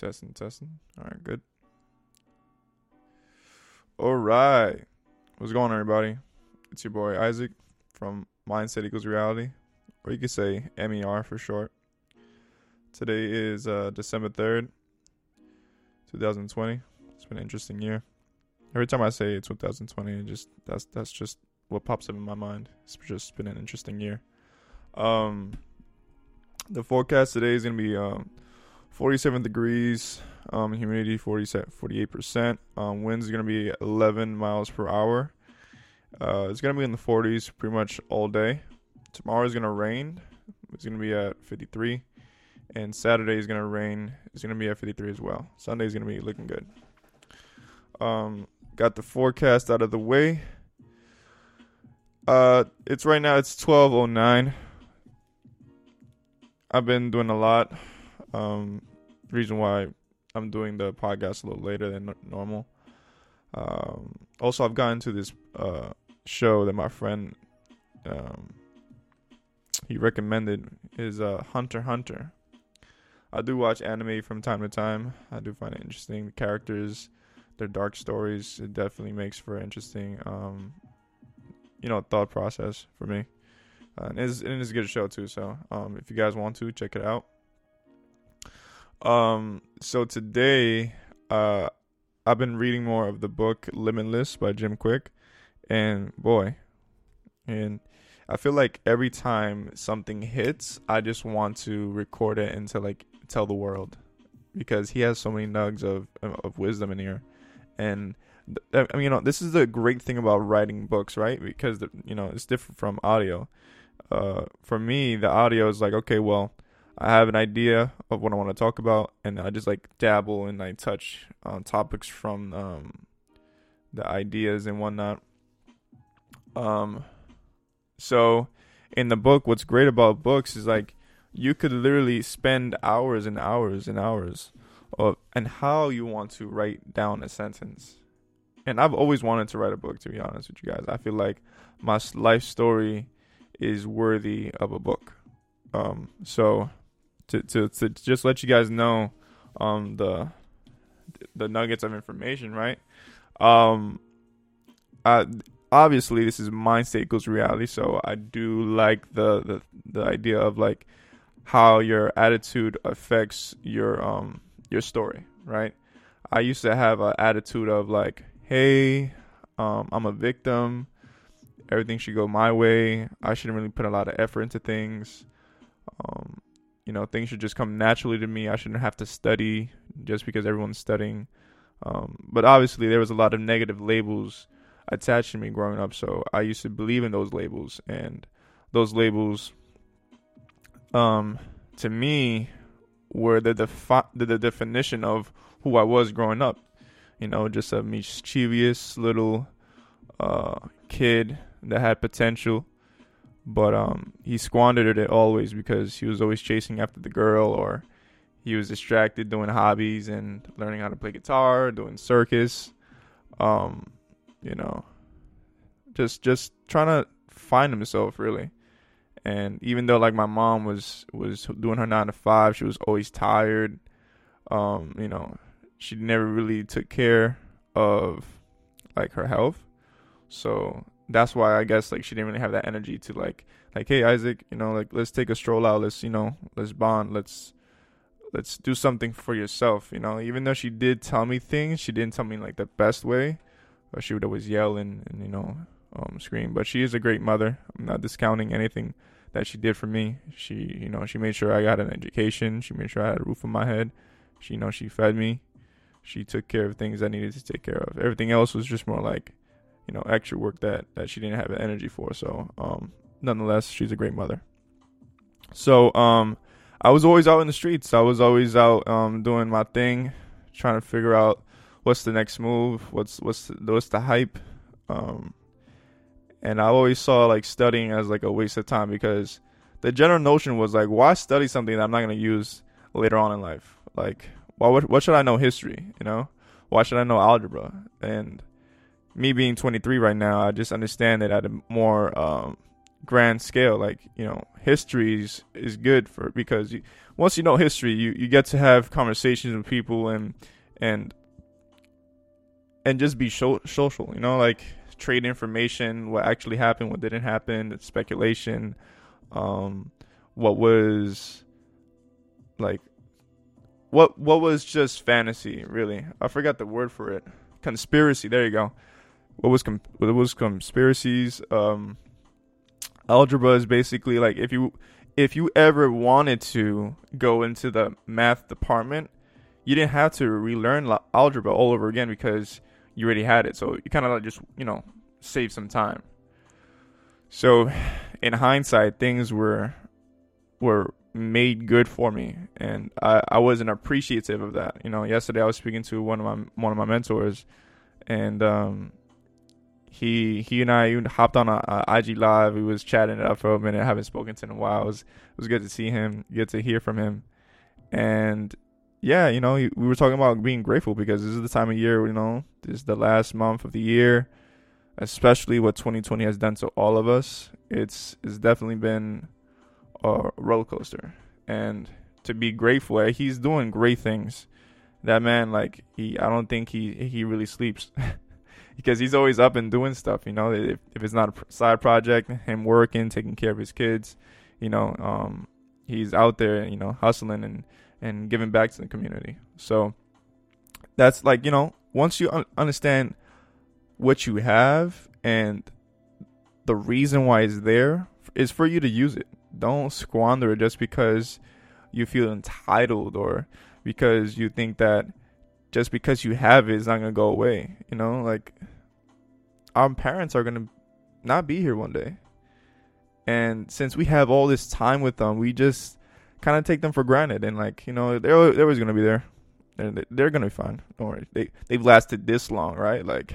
Testing, testing. All right, good. All right. What's going on, everybody? It's your boy Isaac from Mindset Equals Reality, or you could say MER for short. Today is uh, December 3rd, 2020. It's been an interesting year. Every time I say 2020, it just that's that's just what pops up in my mind. It's just been an interesting year. Um, the forecast today is gonna be um 47 degrees, um, humidity 48%. Um, winds going to be 11 miles per hour. Uh, it's going to be in the 40s pretty much all day. Tomorrow is going to rain. It's going to be at 53. And Saturday is going to rain. It's going to be at 53 as well. Sunday is going to be looking good. Um, got the forecast out of the way. Uh, it's right now. It's 12:09. I've been doing a lot. Um, reason why I'm doing the podcast a little later than normal. Um, also, I've gotten to this uh, show that my friend um, he recommended is uh, Hunter Hunter. I do watch anime from time to time. I do find it interesting. The characters, their dark stories, it definitely makes for an interesting, um, you know, thought process for me. Uh, and it is a good show too. So, um, if you guys want to check it out, um, so today, uh, I've been reading more of the book Limitless by Jim Kwik, and boy, and I feel like every time something hits, I just want to record it and to like tell the world because he has so many nugs of of wisdom in here, and I mean, you know, this is the great thing about writing books, right? Because you know it's different from audio. Uh, for me, the audio is like, okay, well, I have an idea of what I want to talk about, and I just like dabble and I touch on topics from um, the ideas and whatnot. Um, so in the book, what's great about books is like you could literally spend hours and hours and hours of and how you want to write down a sentence. And I've always wanted to write a book, to be honest with you guys. I feel like my life story is worthy of a book. Um, so to to to just let you guys know um the the nuggets of information, right? Um I obviously this is mindset equals reality, so I do like the the the idea of like how your attitude affects your um your story, right? I used to have an attitude of like, hey, um, I'm a victim. Everything should go my way. I shouldn't really put a lot of effort into things. Um, you know things should just come naturally to me. I shouldn't have to study just because everyone's studying. Um, but obviously there was a lot of negative labels attached to me growing up so i used to believe in those labels. And those labels um to me were the defi- the, the definition of who i was growing up. You know just a mischievous little uh kid that had potential but um, he squandered it always because he was always chasing after the girl or he was distracted doing hobbies and learning how to play guitar, doing circus, um, you know, just just trying to find himself really. And even though like my mom was was doing her nine to five, she was always tired. Um, you know, she never really took care of like her health. So that's why I guess like she didn't really have that energy to like like hey Isaac, you know, like let's take a stroll out, let's you know, let's bond, let's let's do something for yourself, you know. Even though she did tell me things, she didn't tell me like the best way. But she would always yell and, and you know, um, scream. But she is a great mother. I'm not discounting anything that she did for me. She, you know, she made sure I got an education. She made sure I had a roof on my head. She, you know, she fed me. She took care of things I needed to take care of. Everything else was just more like you know extra work that that she didn't have the energy for. So um, nonetheless, she's a great mother. So um, I was always out in the streets. I was always out um, doing my thing, trying to figure out what's the next move, what's what's the, what's the hype. Um, and I always saw like studying as like a waste of time because the general notion was like, why study something that I'm not going to use later on in life? Like, why? What, what should I know history? You know, why should I know algebra? And me being 23 right now, I just understand it at a more um, grand scale. Like you know, history is, is good for because you, once you know history, you you get to have conversations with people and and and just be social. You know, like trade information, what actually happened, what didn't happen, speculation, um, what was like what what was just fantasy really i forgot the word for it conspiracy there you go what was com- what was conspiracies um algebra is basically like if you if you ever wanted to go into the math department you didn't have to relearn algebra all over again because you already had it. So you kind of like just you know save some time. So in hindsight things were were made good for me. And I, I wasn't appreciative of that. You know yesterday i was speaking to one of my one of my mentors and um he he and i even hopped on a, a ig live. We was chatting it up for a minute. I haven't spoken to him in a while. It was, it was good to see him get to hear from him. And yeah you know we were talking about being grateful because this is the time of year you know this is the last month of the year especially what 2020 has done to all of us. It's it's definitely been a roller coaster. And to be grateful eh, he's doing great things. That man like he i don't think he he really sleeps because he's always up and doing stuff you know if, if it's not a side project him working taking care of his kids you know um he's out there you know hustling and and giving back to the community. So that's like you know once you un- understand what you have and the reason why it's there is for you to use it. Don't squander it just because you feel entitled or because you think that just because you have it, it's not gonna go away. You know, like our parents are gonna not be here one day, and since we have all this time with them, we just kind of take them for granted. And like you know, they're they're always gonna be there. They're, they're gonna be fine. Don't worry. They they've lasted this long, right? Like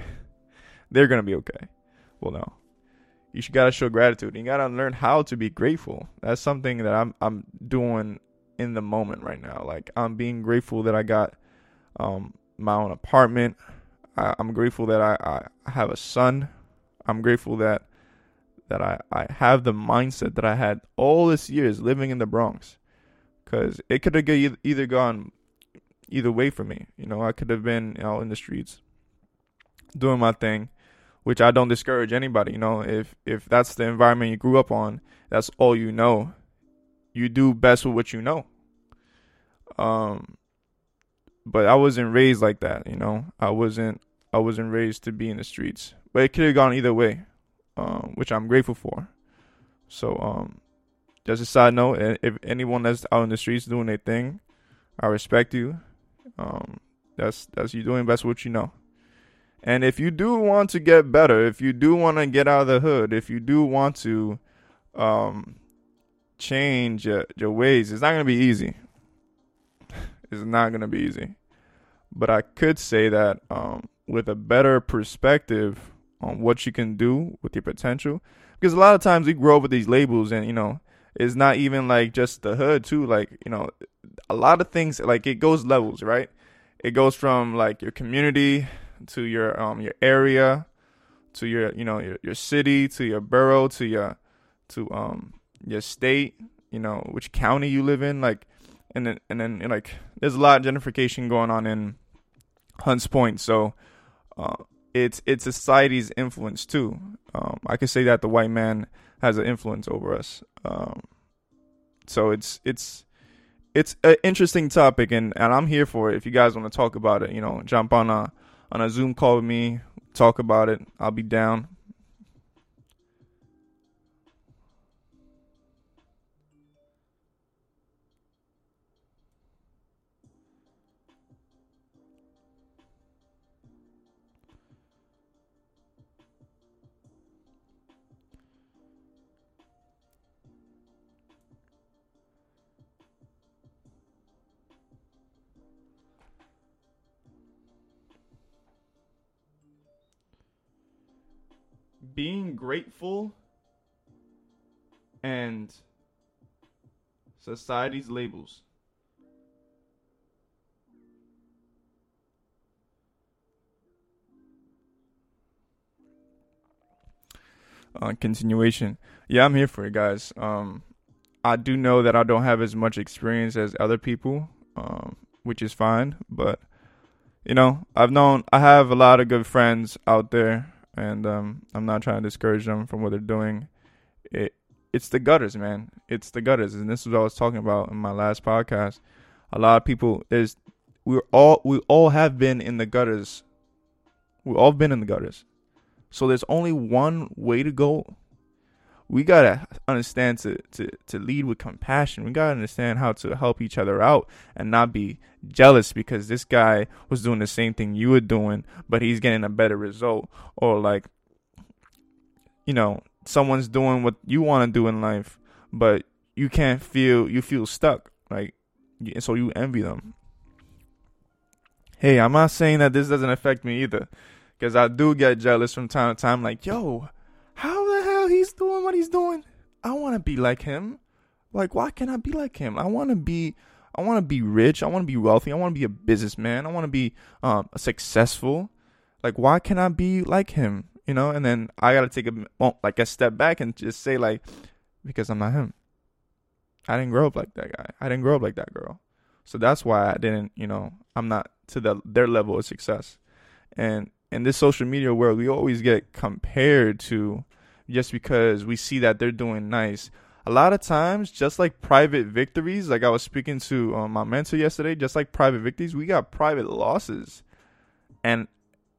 they're gonna be okay. Well, no you should gotta show gratitude. You gotta learn how to be grateful. That's something that I'm I'm doing in the moment right now. Like I'm being grateful that I got um, my own apartment. I, am grateful that I, I have a son. I'm grateful that that I, I have the mindset that I had all these years living in the Bronx. Cause it could have either gone either way for me. You know, I could have been out in the streets doing my thing which I don't discourage anybody. You know, if if that's the environment you grew up on, that's all you know. You do best with what you know. Um, but I wasn't raised like that. You know, I wasn't I wasn't raised to be in the streets. But it could have gone either way, um, which I'm grateful for. So, um, just a side note: if anyone that's out in the streets doing their thing, I respect you. Um, that's that's you doing best what you know. And if you do want to get better, if you do want to get out of the hood, if you do want to um, change your, your ways, it's not going to be easy. It's not going to be easy. But I could say that um, with a better perspective on what you can do with your potential, because a lot of times we grow up with these labels and, you know, it's not even like just the hood too. Like, you know, a lot of things, like it goes levels, right? It goes from like your community to your um your area, to your you know your, your city, to your borough, to your to um your state, you know which county you live in, like, and then and then like there's a lot of gentrification going on in Hunts Point, so uh, it's it's society's influence too. Um, I could say that the white man has an influence over us. Um, so it's it's it's an interesting topic, and, and I'm here for it. If you guys want to talk about it, you know, jump on a on a Zoom call with me, talk about it. I'll be down. Being grateful and society's labels. uh, continuation. Yeah, I'm here for it, guys. Um, I do know that I don't have as much experience as other people, um, which is fine. But you know, I've known I have a lot of good friends out there, and um, I'm not trying to discourage them from what they're doing. It it's the gutters, man. It's the gutters, and this is what I was talking about in my last podcast. A lot of people is we're all we all have been in the gutters. We've all been in the gutters. So there's only one way to go. We gotta understand to, to, to lead with compassion. We gotta understand how to help each other out and not be jealous because this guy was doing the same thing you were doing, but he's getting a better result. Or like, you know, someone's doing what you want to do in life, but you can't feel you feel stuck. Like, so you envy them. Hey, I'm not saying that this doesn't affect me either because I do get jealous from time to time. Like, yo, what he's doing? I want to be like him. Like, why can't I be like him? I want to be. I want to be rich. I want to be wealthy. I want to be a businessman. I want to be um, successful. Like, why can't I be like him? You know. And then I gotta take a well, like a step back and just say like, because I'm not him. I didn't grow up like that guy. I didn't grow up like that girl. So that's why I didn't. You know, I'm not to the their level of success. And in this social media world, we always get compared to just because we see that they're doing nice. A lot of times, just like private victories, like I was speaking to um, my mentor yesterday, just like private victories, we got private losses, and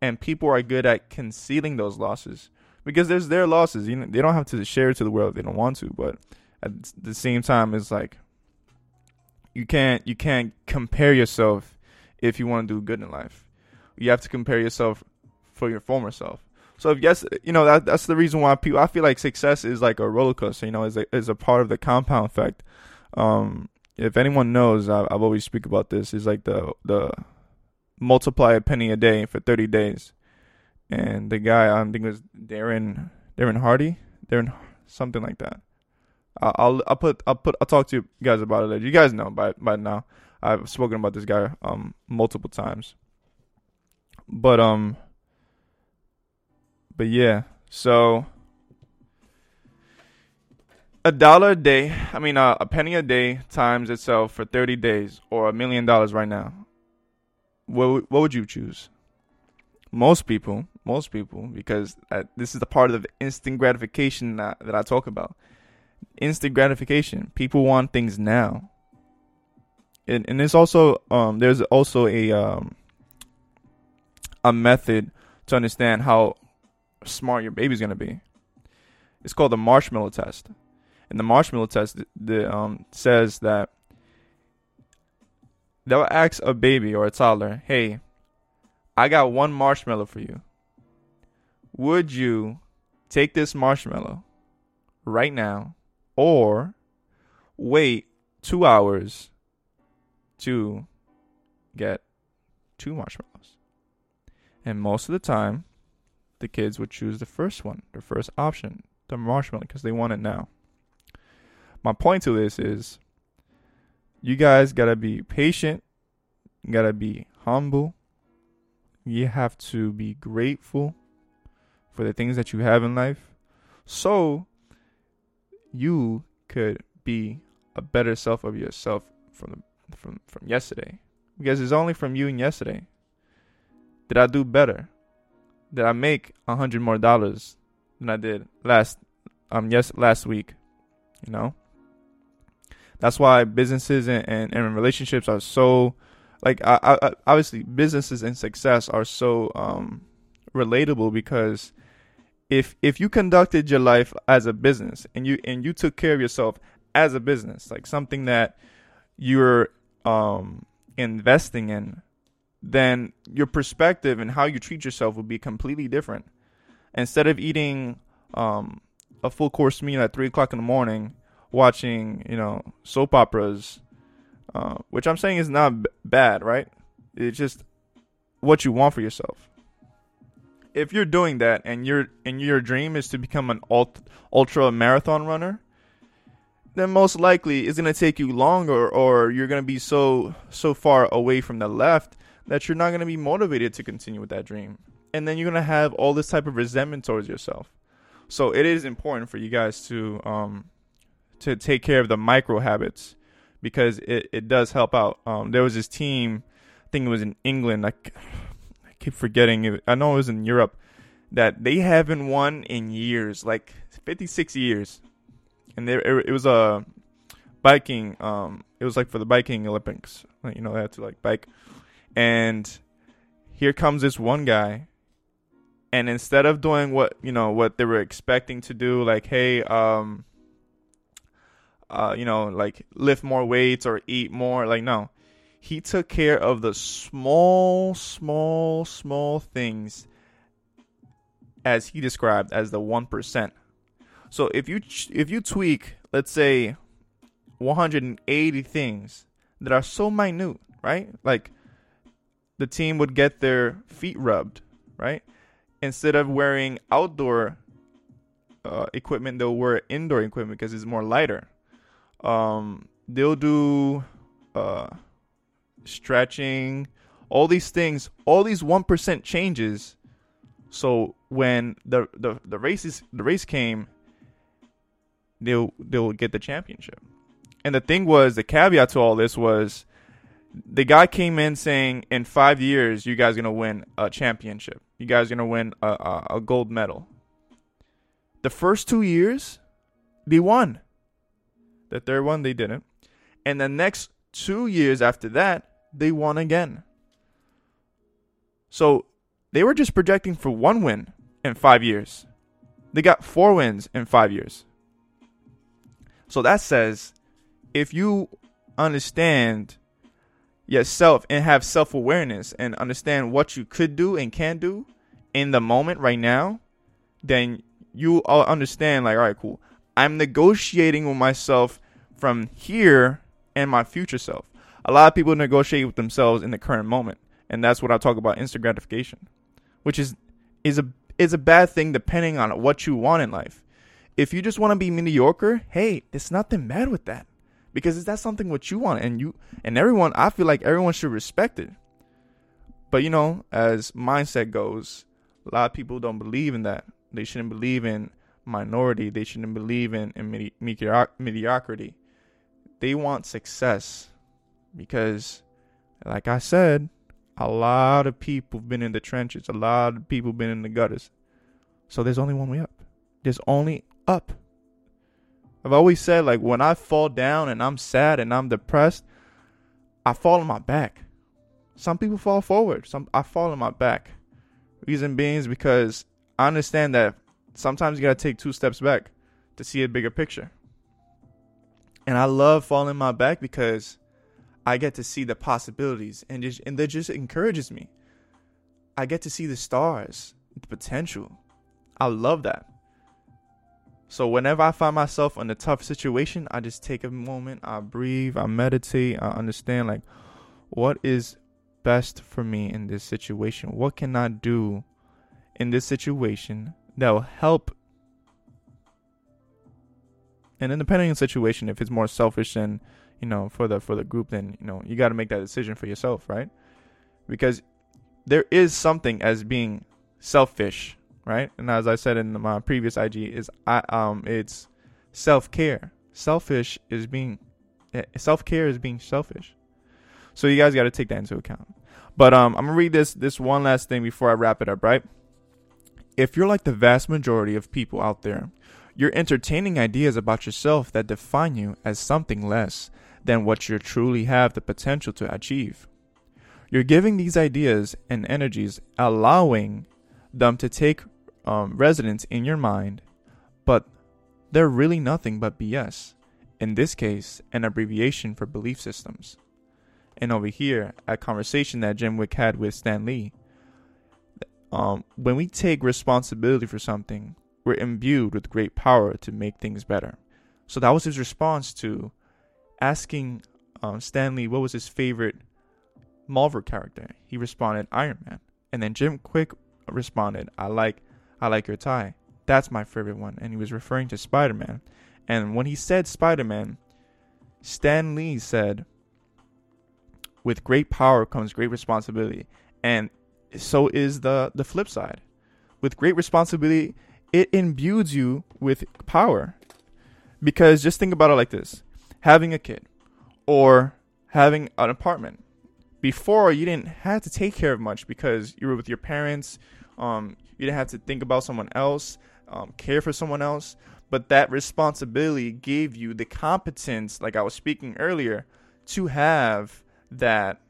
and people are good at concealing those losses because there's their losses. You know, they don't have to share it to the world if they don't want to, but at the same time, it's like you can't you can't compare yourself if you want to do good in life. You have to compare yourself for your former self. So if yes, you know that that's the reason why people. I feel like success is like a roller coaster. You know, is a is a part of the compound effect. Um, if anyone knows, I, have always speak about this. Is like the the multiply a penny a day for thirty days, and the guy I think it was Darren Darren Hardy, Darren something like that. I'll I'll put I'll put I'll talk to you guys about it later. You guys know by by now. I've spoken about this guy um multiple times. But um but yeah, so a dollar a day, I mean, uh, a penny a day times itself for 30 days or a million dollars right now. What, what would you choose? Most people, most people, because uh, this is the part of the instant gratification that, that I talk about. Instant gratification. People want things now. And, and there's also um there's also a um a method to understand how smart your baby's gonna be. It's called the marshmallow test, and the marshmallow test the, um, says that they'll ask a baby or a toddler, "Hey, I got one marshmallow for you. Would you take this marshmallow right now, or wait two hours to get two marshmallows?" And most of the time, the kids would choose the first one, the first option, the marshmallow, because they want it now. My point to this is you guys gotta be patient, you gotta be humble, you have to be grateful for the things that you have in life so you could be a better self of yourself from from from yesterday. Because it's only from you and yesterday did i do better that I make a hundred more dollars than I did last um yes last week. You know? That's why businesses and, and, and relationships are so like I, I, obviously businesses and success are so um relatable because if if you conducted your life as a business and you and you took care of yourself as a business like something that you're um investing in then your perspective and how you treat yourself will be completely different. Instead of eating um, a full course meal at three o'clock in the morning, watching you know soap operas, uh, which I'm saying is not b- bad, right? It's just what you want for yourself. If you're doing that and your and your dream is to become an ult- ultra marathon runner, then most likely it's gonna take you longer, or you're gonna be so so far away from the left that you're not going to be motivated to continue with that dream. And then you're going to have all this type of resentment towards yourself. So it is important for you guys to um to take care of the micro habits because it, it does help out. Um, there was this team, I think it was in England. I, I keep forgetting. I know it was in Europe that they haven't won in years, like 56 years, and there it, it was a biking. Um, it was like for the biking Olympics. You know, they had to like bike, and here comes this one guy. And instead of doing what you know what they were expecting to do like hey um uh you know like lift more weights or eat more like no. He took care of the small small small things as he described as the 1% so if you if you tweak let's say 180 things that are so minute right? Like the team would get their feet rubbed right instead of wearing outdoor uh, equipment, they'll wear indoor equipment because it's more lighter. Um, they'll do uh, stretching, all these things, all these one percent changes. So when the the the races the race came, they'll they'll get the championship. And the thing was, the caveat to all this was the guy came in saying in five years you guys gonna win a championship. You guys gonna win a, a, a gold medal. The first two years, they won. The third one they didn't, and the next two years after that they won again. So they were just projecting for one win in five years. They got four wins in five years. So that says if you understand yourself and have self awareness and understand what you could do and can do in the moment right now, then you all understand like, all right, cool. I'm negotiating with myself from here and my future self. A lot of people negotiate with themselves in the current moment, and that's what I talk about instant gratification, which is is a is a bad thing depending on what you want in life. If you just want to be mediocre, hey, there's nothing bad with that because is that something what you want? And you and everyone i feel like everyone should respect it. But you know as mindset goes a lot of people don't believe in that. They shouldn't believe in minority. They shouldn't believe in, in medi- mediocrity. They want success because like i said a lot of people have been in the trenches. A lot of people been in the gutters. So there's only one way up. There's only up I've always said like when I fall down and I'm sad and I'm depressed, I fall on my back. Some people fall forward. Some I fall on my back. Reason being is because I understand that sometimes you gotta take two steps back to see a bigger picture. And I love falling on my back because I get to see the possibilities and just and that just encourages me. I get to see the stars, the potential. I love that. So whenever I find myself in a tough situation, I just take a moment, I breathe, I meditate, I understand like what is best for me in this situation? What can I do in this situation that will help and in depending on the situation, if it's more selfish than, you know, for the for the group, then you know, you gotta make that decision for yourself, right? Because there is something as being selfish right? And as I said in my previous IG, is I um it's self care. Selfish is being eh, self care is being selfish. So you guys got to take that into account. But um, I'm gonna read this this one last thing before I wrap it up, right? If you're like the vast majority of people out there, you're entertaining ideas about yourself that define you as something less than what you truly have the potential to achieve. You're giving these ideas and energies, allowing them to take um, residence in your mind, but they're really nothing but BS. In this case, an abbreviation for belief systems. And over here, a conversation that Jim Kwik had with Stan Lee. Um, when we take responsibility for something, we're imbued with great power to make things better. So that was his response to asking um, Stan Lee what was his favorite Marvel character. He responded Iron Man, and then Jim Kwik responded, "I like I like your tie. That's my favorite one. And he was referring to Spider Man. And when he said Spider Man, Stan Lee said, with great power comes great responsibility. And so is the, the flip side. With great responsibility, it imbues you with power. Because just think about it like this having a kid or having an apartment. Before, you didn't have to take care of much because you were with your parents. Um, you didn't have to think about someone else, um, care for someone else. But that responsibility gave you the competence, like I was speaking earlier, to have that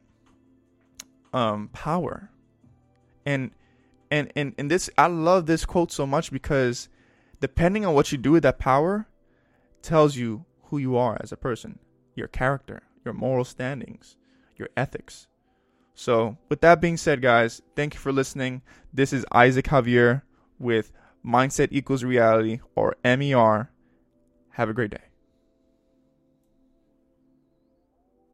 um, power. And and and and this I love this quote so much because depending on what you do with that power tells you who you are as a person, your character, your moral standings, your ethics. So, with that being said, guys, thank you for listening. This is Isaac Javier with Mindset Equals Reality or MER. Have a great day.